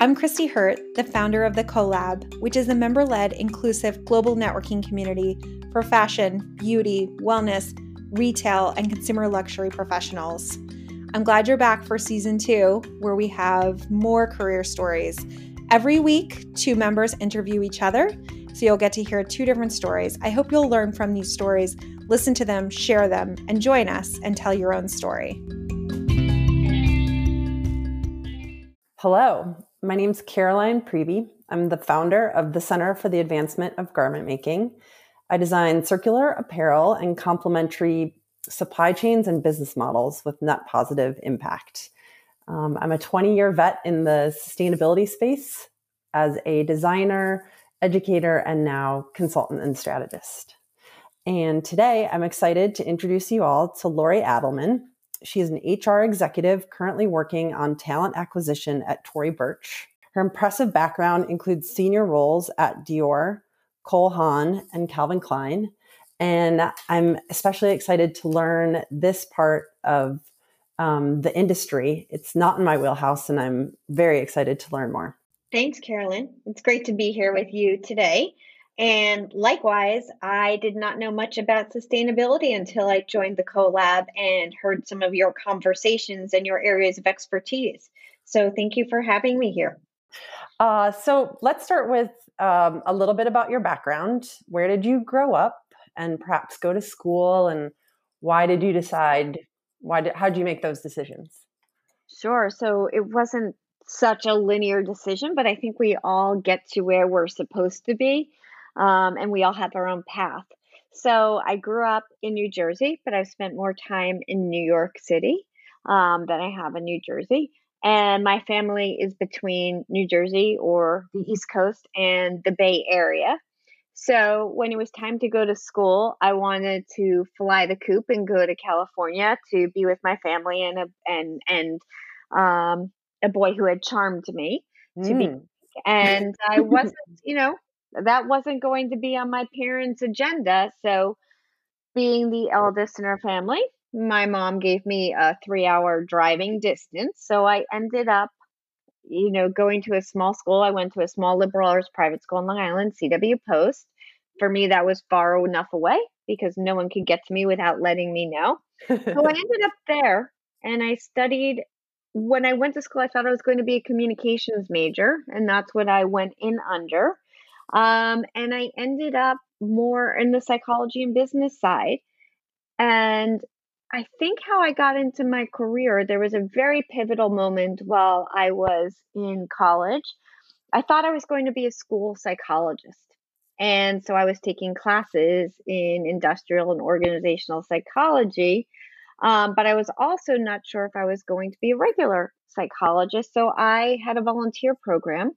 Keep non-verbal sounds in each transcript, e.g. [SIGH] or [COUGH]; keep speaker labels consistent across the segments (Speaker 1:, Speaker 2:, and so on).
Speaker 1: I'm Christy Hurt, the founder of the CoLab, which is a member led, inclusive global networking community for fashion, beauty, wellness, retail, and consumer luxury professionals. I'm glad you're back for season two, where we have more career stories. Every week, two members interview each other, so you'll get to hear two different stories. I hope you'll learn from these stories, listen to them, share them, and join us and tell your own story.
Speaker 2: Hello, my name is Caroline Priebe. I'm the founder of the Center for the Advancement of Garment Making. I design circular apparel and complementary supply chains and business models with net positive impact. Um, I'm a 20 year vet in the sustainability space as a designer, educator, and now consultant and strategist. And today I'm excited to introduce you all to Lori Adelman. She is an HR executive currently working on talent acquisition at Tory Burch. Her impressive background includes senior roles at Dior, Cole Haan, and Calvin Klein. And I'm especially excited to learn this part of um, the industry. It's not in my wheelhouse, and I'm very excited to learn more.
Speaker 3: Thanks, Carolyn. It's great to be here with you today. And likewise, I did not know much about sustainability until I joined the CoLab and heard some of your conversations and your areas of expertise. So thank you for having me here.
Speaker 2: Uh, so let's start with um, a little bit about your background. Where did you grow up and perhaps go to school? And why did you decide? Why did, how did you make those decisions?
Speaker 3: Sure. So it wasn't such a linear decision, but I think we all get to where we're supposed to be um, and we all have our own path. So I grew up in New Jersey, but I've spent more time in New York City um, than I have in New Jersey. And my family is between New Jersey or the East Coast and the Bay Area. So when it was time to go to school, I wanted to fly the coop and go to California to be with my family and a and and um, a boy who had charmed me to mm. be. And I wasn't, you know, that wasn't going to be on my parents' agenda. So, being the eldest in our family, my mom gave me a three hour driving distance. So, I ended up, you know, going to a small school. I went to a small liberal arts private school in Long Island, CW Post. For me, that was far enough away because no one could get to me without letting me know. so, I ended up there and I studied when I went to school, I thought I was going to be a communications major, and that's what I went in under. Um, and I ended up more in the psychology and business side. And I think how I got into my career, there was a very pivotal moment while I was in college. I thought I was going to be a school psychologist. And so I was taking classes in industrial and organizational psychology. Um, but I was also not sure if I was going to be a regular psychologist. So I had a volunteer program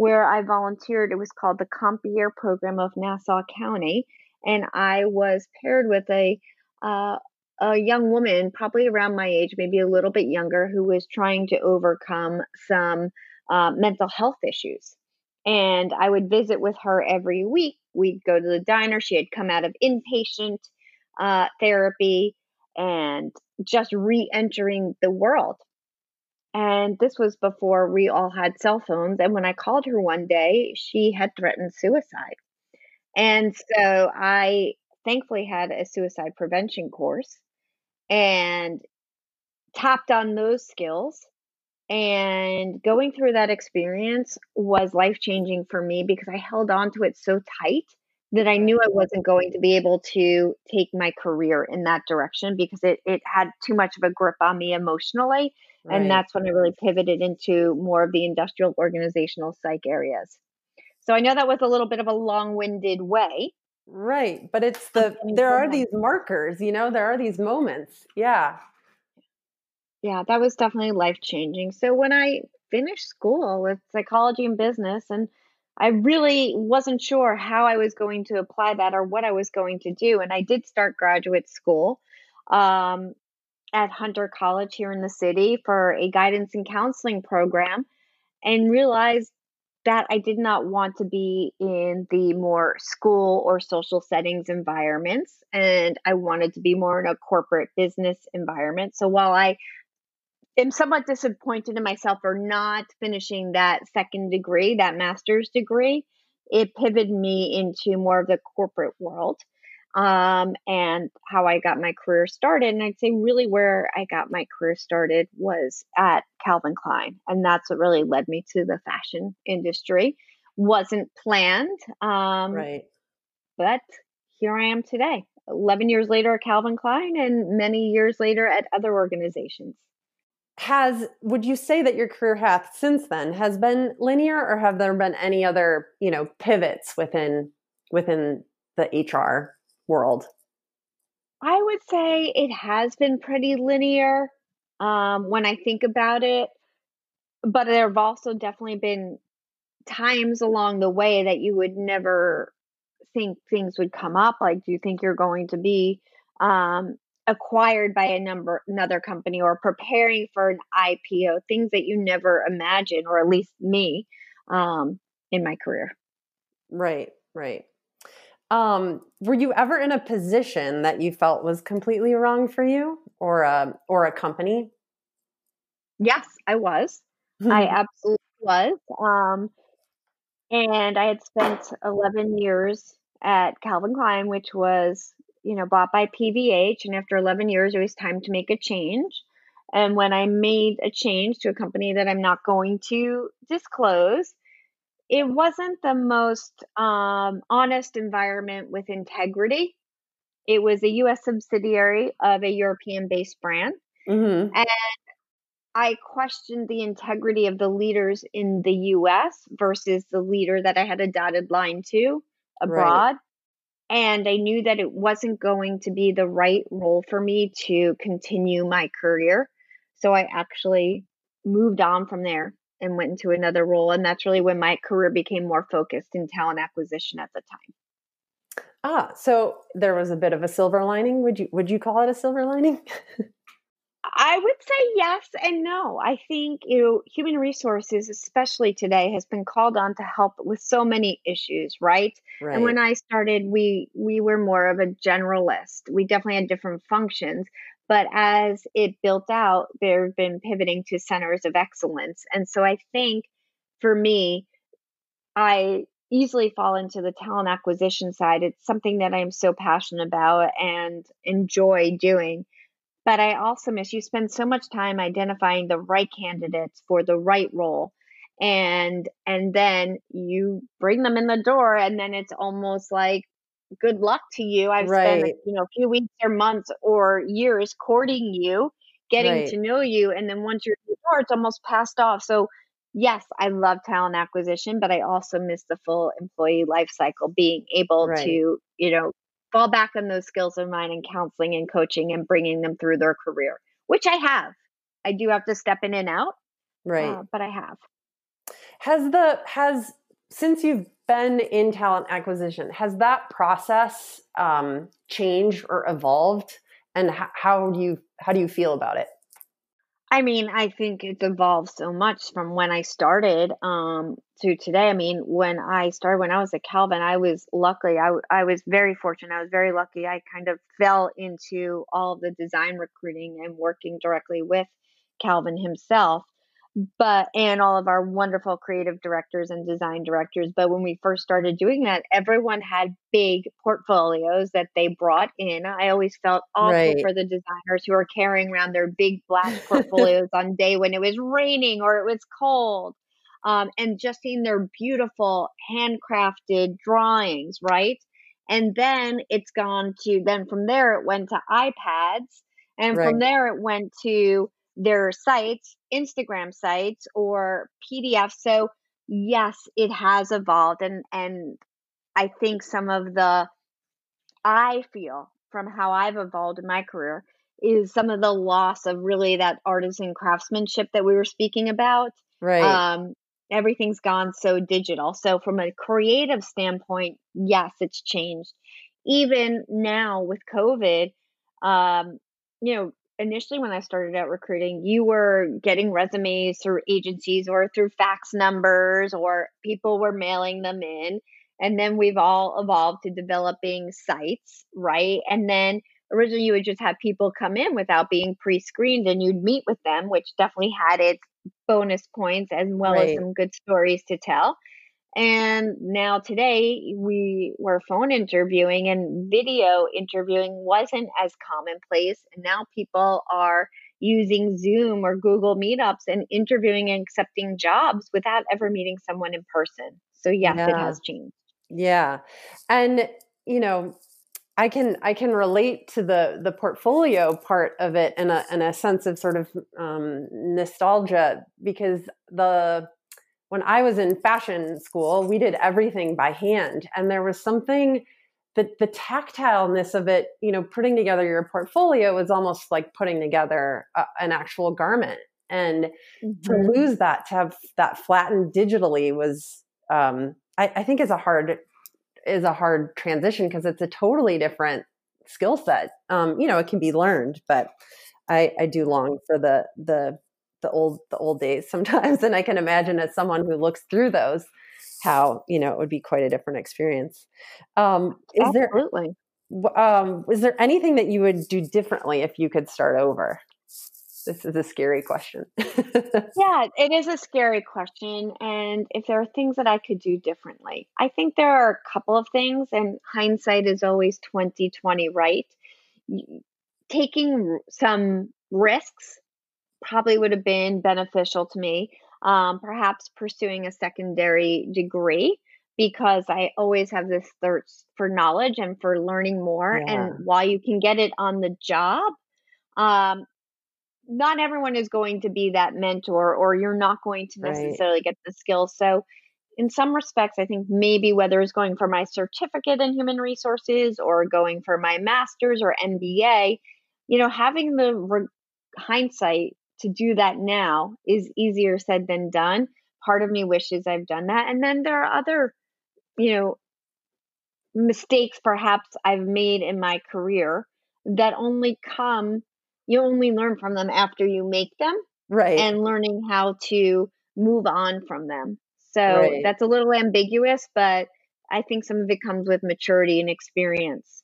Speaker 3: where I volunteered. It was called the Compeer Program of Nassau County, and I was paired with a uh, a young woman, probably around my age, maybe a little bit younger, who was trying to overcome some uh, mental health issues. And I would visit with her every week. We'd go to the diner. She had come out of inpatient uh, therapy and just re entering the world. And this was before we all had cell phones. And when I called her one day, she had threatened suicide. And so I thankfully had a suicide prevention course and tapped on those skills. And going through that experience was life changing for me because I held on to it so tight that I knew I wasn't going to be able to take my career in that direction because it, it had too much of a grip on me emotionally. Right. And that's when I really pivoted into more of the industrial organizational psych areas. So I know that was a little bit of a long winded way.
Speaker 2: Right. But it's the, there are these markers, you know, there are these moments. Yeah.
Speaker 3: Yeah, that was definitely life changing. So when I finished school with psychology and business and I really wasn't sure how I was going to apply that or what I was going to do. And I did start graduate school um, at Hunter College here in the city for a guidance and counseling program and realized that I did not want to be in the more school or social settings environments. And I wanted to be more in a corporate business environment. So while I am somewhat disappointed in myself for not finishing that second degree, that master's degree. It pivoted me into more of the corporate world um, and how I got my career started. And I'd say really where I got my career started was at Calvin Klein. And that's what really led me to the fashion industry. Wasn't planned. Um,
Speaker 2: right.
Speaker 3: But here I am today, 11 years later at Calvin Klein and many years later at other organizations.
Speaker 2: Has would you say that your career path since then has been linear or have there been any other, you know, pivots within within the HR world?
Speaker 3: I would say it has been pretty linear um, when I think about it, but there have also definitely been times along the way that you would never think things would come up. Like, do you think you're going to be um, acquired by a number another company or preparing for an IPO? Things that you never imagine, or at least me, um, in my career.
Speaker 2: Right, right. Um, were you ever in a position that you felt was completely wrong for you or a or a company?
Speaker 3: Yes, I was. I [LAUGHS] absolutely was. Um, and I had spent 11 years at Calvin Klein, which was, you know, bought by PVH. And after 11 years, it was time to make a change. And when I made a change to a company that I'm not going to disclose, it wasn't the most um, honest environment with integrity. It was a US subsidiary of a European based brand. Mm-hmm. And I questioned the integrity of the leaders in the US versus the leader that I had a dotted line to abroad. Right. And I knew that it wasn't going to be the right role for me to continue my career. So I actually moved on from there and went into another role. And that's really when my career became more focused in talent acquisition at the time.
Speaker 2: Ah, so there was a bit of a silver lining. Would you would you call it a silver lining? [LAUGHS]
Speaker 3: I would say yes and no. I think you know, human resources, especially today, has been called on to help with so many issues, right? right? And when I started, we we were more of a generalist. We definitely had different functions, but as it built out, there have been pivoting to centers of excellence. And so I think for me, I easily fall into the talent acquisition side. It's something that I'm so passionate about and enjoy doing. But I also miss you spend so much time identifying the right candidates for the right role and and then you bring them in the door and then it's almost like good luck to you. I've right. spent you know a few weeks or months or years courting you, getting right. to know you, and then once you're in the door, it's almost passed off. So yes, I love talent acquisition, but I also miss the full employee life cycle, being able right. to you know fall back on those skills of mine in counseling and coaching and bringing them through their career, which I have. I do have to step in and out,
Speaker 2: right? Uh,
Speaker 3: but I have.
Speaker 2: Has the has since you've been in talent acquisition, has that process um, changed or evolved? And h- how do you how do you feel about it?
Speaker 3: I mean, I think it's evolved so much from when I started um, to today. I mean, when I started, when I was at Calvin, I was lucky. I, I was very fortunate. I was very lucky. I kind of fell into all of the design recruiting and working directly with Calvin himself but and all of our wonderful creative directors and design directors but when we first started doing that everyone had big portfolios that they brought in i always felt awful right. for the designers who are carrying around their big black [LAUGHS] portfolios on day when it was raining or it was cold um, and just seeing their beautiful handcrafted drawings right and then it's gone to then from there it went to ipads and right. from there it went to their sites, Instagram sites or PDFs. So yes, it has evolved and and I think some of the I feel from how I've evolved in my career is some of the loss of really that artisan craftsmanship that we were speaking about.
Speaker 2: Right.
Speaker 3: Um, everything's gone so digital. So from a creative standpoint, yes, it's changed. Even now with COVID, um, you know, initially when I started out recruiting, you were getting resumes through agencies or through fax numbers, or people were mailing them in. And then we've all evolved to developing sites, right? And then originally you would just have people come in without being pre-screened and you'd meet with them which definitely had its bonus points as well right. as some good stories to tell and now today we were phone interviewing and video interviewing wasn't as commonplace. And now people are using zoom or google meetups and interviewing and accepting jobs without ever meeting someone in person. So yes yeah. it has changed.
Speaker 2: Yeah. And you know I can I can relate to the the portfolio part of it in a in a sense of sort of um, nostalgia because the when I was in fashion school we did everything by hand and there was something that the tactileness of it you know putting together your portfolio was almost like putting together a, an actual garment and mm-hmm. to lose that to have that flattened digitally was um, I, I think is a hard is a hard transition because it's a totally different skill set. Um, you know, it can be learned, but I, I do long for the the the old the old days [LAUGHS] sometimes, and I can imagine as someone who looks through those, how you know it would be quite a different experience. Um, is
Speaker 3: Absolutely.
Speaker 2: there um, is there anything that you would do differently if you could start over? this is a scary question. [LAUGHS]
Speaker 3: yeah, it is a scary question. And if there are things that I could do differently, I think there are a couple of things, and hindsight is always 2020, right? Taking some risks probably would have been beneficial to me. Um, perhaps pursuing a secondary degree because I always have this thirst for knowledge and for learning more. Yeah. And while you can get it on the job, um, not everyone is going to be that mentor or you're not going to necessarily right. get the skills so in some respects i think maybe whether it's going for my certificate in human resources or going for my master's or mba you know having the re- hindsight to do that now is easier said than done. Part of me wishes i've done that. And then there are other you know mistakes perhaps i've made in my career that only come you only learn from them after you make them
Speaker 2: right.
Speaker 3: and learning how to move on from them. So right. that's a little ambiguous but i think some of it comes with maturity and experience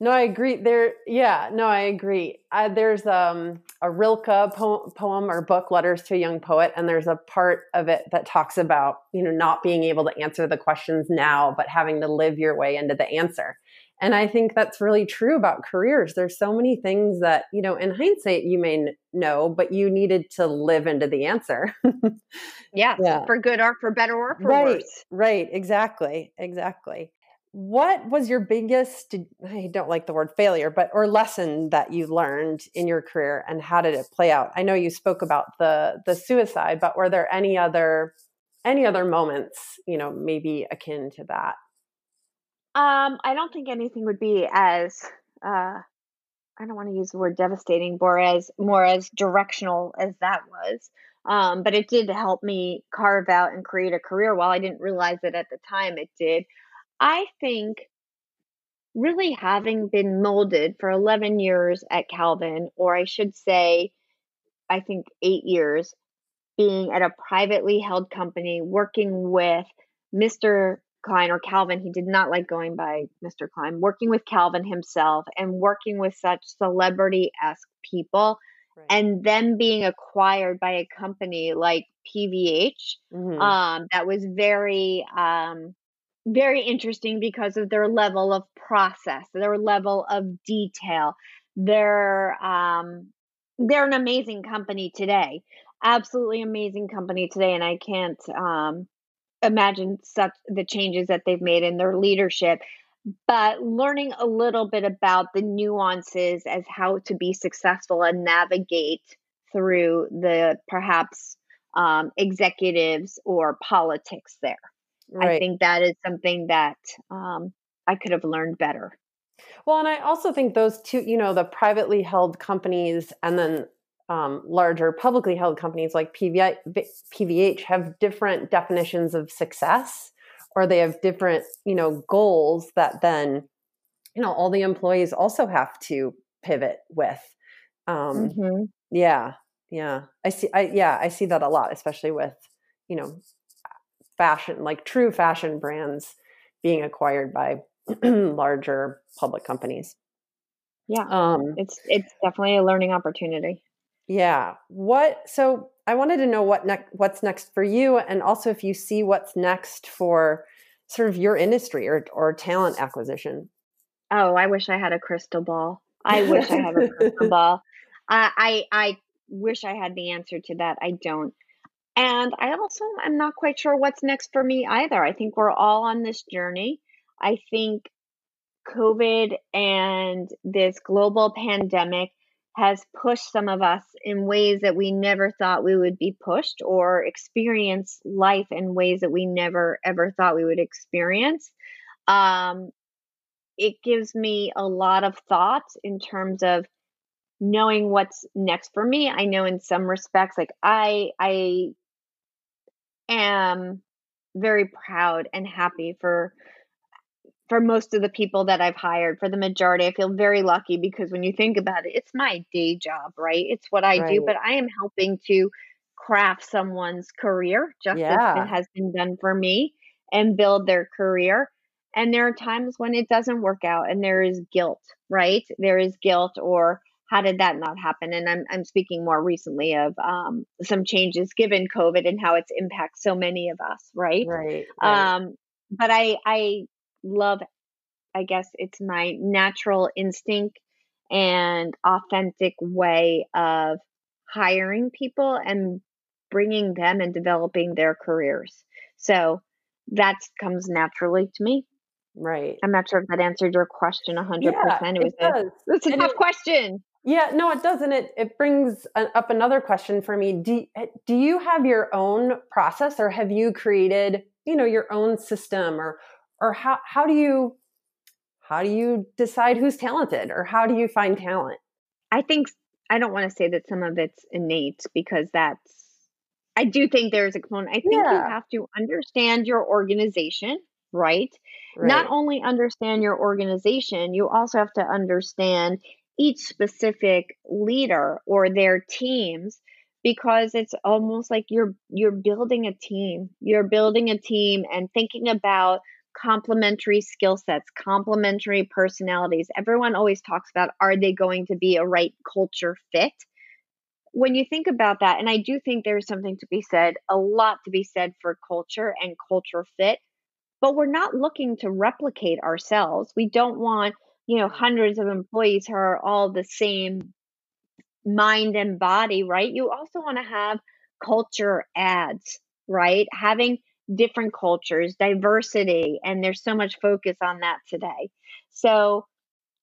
Speaker 2: no i agree there yeah no i agree uh, there's um, a rilke poem, poem or book letters to a young poet and there's a part of it that talks about you know not being able to answer the questions now but having to live your way into the answer and I think that's really true about careers. There's so many things that, you know, in hindsight, you may know, but you needed to live into the answer. [LAUGHS]
Speaker 3: yeah, yeah. For good or for better or for
Speaker 2: right,
Speaker 3: worse.
Speaker 2: Right. Exactly. Exactly. What was your biggest, I don't like the word failure, but or lesson that you learned in your career and how did it play out? I know you spoke about the the suicide, but were there any other any other moments, you know, maybe akin to that?
Speaker 3: Um, I don't think anything would be as uh, I don't want to use the word devastating, more as more as directional as that was. Um, but it did help me carve out and create a career. While I didn't realize it at the time, it did. I think really having been molded for 11 years at Calvin, or I should say, I think eight years, being at a privately held company, working with Mr. Klein or Calvin, he did not like going by Mr. Klein, working with Calvin himself and working with such celebrity esque people right. and then being acquired by a company like PVH. Mm-hmm. Um, that was very, um, very interesting because of their level of process, their level of detail. They're, um, they're an amazing company today. Absolutely amazing company today. And I can't, um, imagine such the changes that they've made in their leadership but learning a little bit about the nuances as how to be successful and navigate through the perhaps um, executives or politics there right. i think that is something that um, i could have learned better
Speaker 2: well and i also think those two you know the privately held companies and then um, larger publicly held companies like PVI, PVH have different definitions of success, or they have different, you know, goals that then, you know, all the employees also have to pivot with. Um, mm-hmm. Yeah, yeah, I see. I yeah, I see that a lot, especially with, you know, fashion, like true fashion brands being acquired by [CLEARS THROAT] larger public companies.
Speaker 3: Yeah. Um, it's it's definitely a learning opportunity.
Speaker 2: Yeah. What so I wanted to know what next what's next for you and also if you see what's next for sort of your industry or or talent acquisition.
Speaker 3: Oh, I wish I had a crystal ball. I wish I had a crystal [LAUGHS] ball. I, I I wish I had the answer to that. I don't. And I also am not quite sure what's next for me either. I think we're all on this journey. I think COVID and this global pandemic has pushed some of us in ways that we never thought we would be pushed or experience life in ways that we never ever thought we would experience. Um, it gives me a lot of thoughts in terms of knowing what's next for me. I know in some respects, like I, I am very proud and happy for for most of the people that I've hired, for the majority, I feel very lucky because when you think about it, it's my day job, right? It's what I right. do, but I am helping to craft someone's career just yeah. as it has been done for me and build their career. And there are times when it doesn't work out and there is guilt, right? There is guilt or how did that not happen? And I'm, I'm speaking more recently of um, some changes given COVID and how it's impacted so many of us, right?
Speaker 2: Right. right.
Speaker 3: Um, but I, I love, I guess it's my natural instinct and authentic way of hiring people and bringing them and developing their careers. So that comes naturally to me.
Speaker 2: Right.
Speaker 3: I'm not sure if that answered your question 100%. Yeah, it was it a, it's a tough it, question.
Speaker 2: Yeah, no, it doesn't. It it brings up another question for me. Do eh, do you have your own process, or have you created, you know, your own system, or or how how do you how do you decide who's talented or how do you find talent
Speaker 3: i think i don't want to say that some of it's innate because that's i do think there's a component i think yeah. you have to understand your organization right? right not only understand your organization you also have to understand each specific leader or their teams because it's almost like you're you're building a team you're building a team and thinking about complementary skill sets, complementary personalities. Everyone always talks about are they going to be a right culture fit? When you think about that, and I do think there's something to be said, a lot to be said for culture and culture fit, but we're not looking to replicate ourselves. We don't want, you know, hundreds of employees who are all the same mind and body, right? You also want to have culture adds, right? Having different cultures, diversity, and there's so much focus on that today. So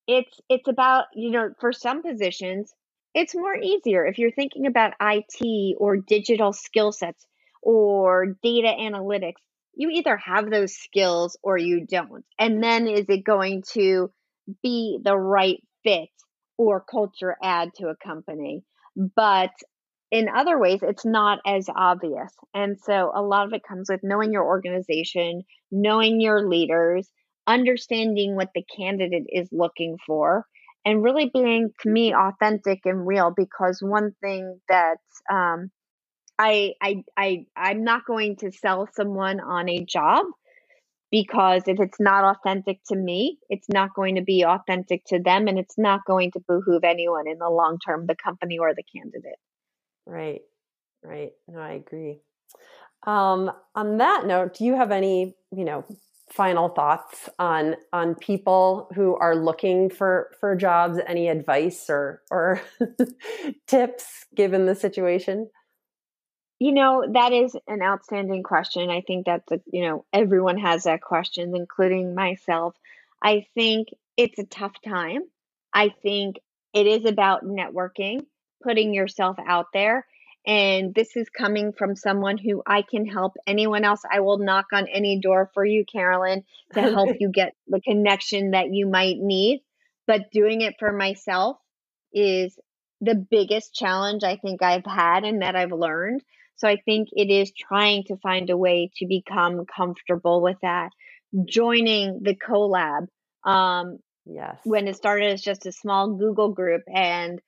Speaker 3: it's it's about, you know, for some positions, it's more easier if you're thinking about IT or digital skill sets or data analytics. You either have those skills or you don't. And then is it going to be the right fit or culture add to a company? But in other ways, it's not as obvious. And so a lot of it comes with knowing your organization, knowing your leaders, understanding what the candidate is looking for, and really being, to me, authentic and real. Because one thing that um, I, I, I, I'm not going to sell someone on a job because if it's not authentic to me, it's not going to be authentic to them, and it's not going to behoove anyone in the long term, the company or the candidate.
Speaker 2: Right. Right. No, I agree. Um, on that note, do you have any, you know, final thoughts on on people who are looking for for jobs? Any advice or or [LAUGHS] tips given the situation?
Speaker 3: You know, that is an outstanding question. I think that's a, you know, everyone has that question, including myself. I think it's a tough time. I think it is about networking putting yourself out there. And this is coming from someone who I can help anyone else. I will knock on any door for you, Carolyn, to help [LAUGHS] you get the connection that you might need. But doing it for myself is the biggest challenge I think I've had and that I've learned. So I think it is trying to find a way to become comfortable with that. Joining the collab. Um,
Speaker 2: yes.
Speaker 3: When it started as just a small Google group and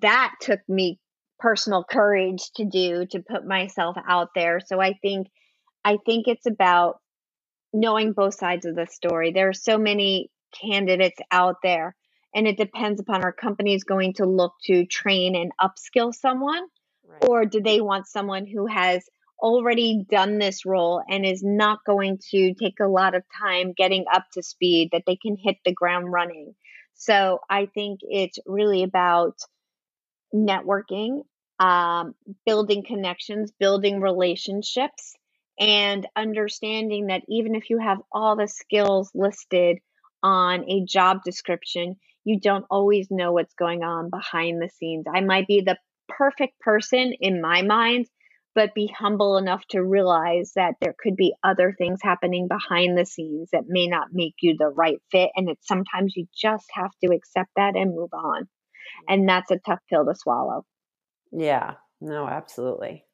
Speaker 3: that took me personal courage to do to put myself out there. So I think I think it's about knowing both sides of the story. There are so many candidates out there and it depends upon our companies going to look to train and upskill someone right. or do they want someone who has already done this role and is not going to take a lot of time getting up to speed that they can hit the ground running so i think it's really about networking um, building connections building relationships and understanding that even if you have all the skills listed on a job description, you don't always know what's going on behind the scenes. I might be the perfect person in my mind, but be humble enough to realize that there could be other things happening behind the scenes that may not make you the right fit. And it's sometimes you just have to accept that and move on. Mm-hmm. And that's a tough pill to swallow.
Speaker 2: Yeah, no, absolutely.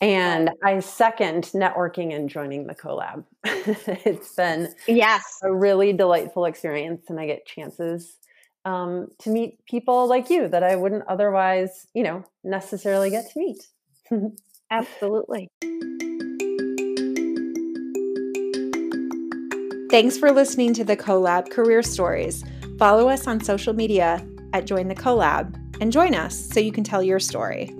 Speaker 2: And I second networking and joining the collab. [LAUGHS] it's been
Speaker 3: yes
Speaker 2: a really delightful experience, and I get chances um, to meet people like you that I wouldn't otherwise, you know, necessarily get to meet. [LAUGHS]
Speaker 3: Absolutely.
Speaker 1: Thanks for listening to the Collab Career Stories. Follow us on social media at Join the Collab and join us so you can tell your story.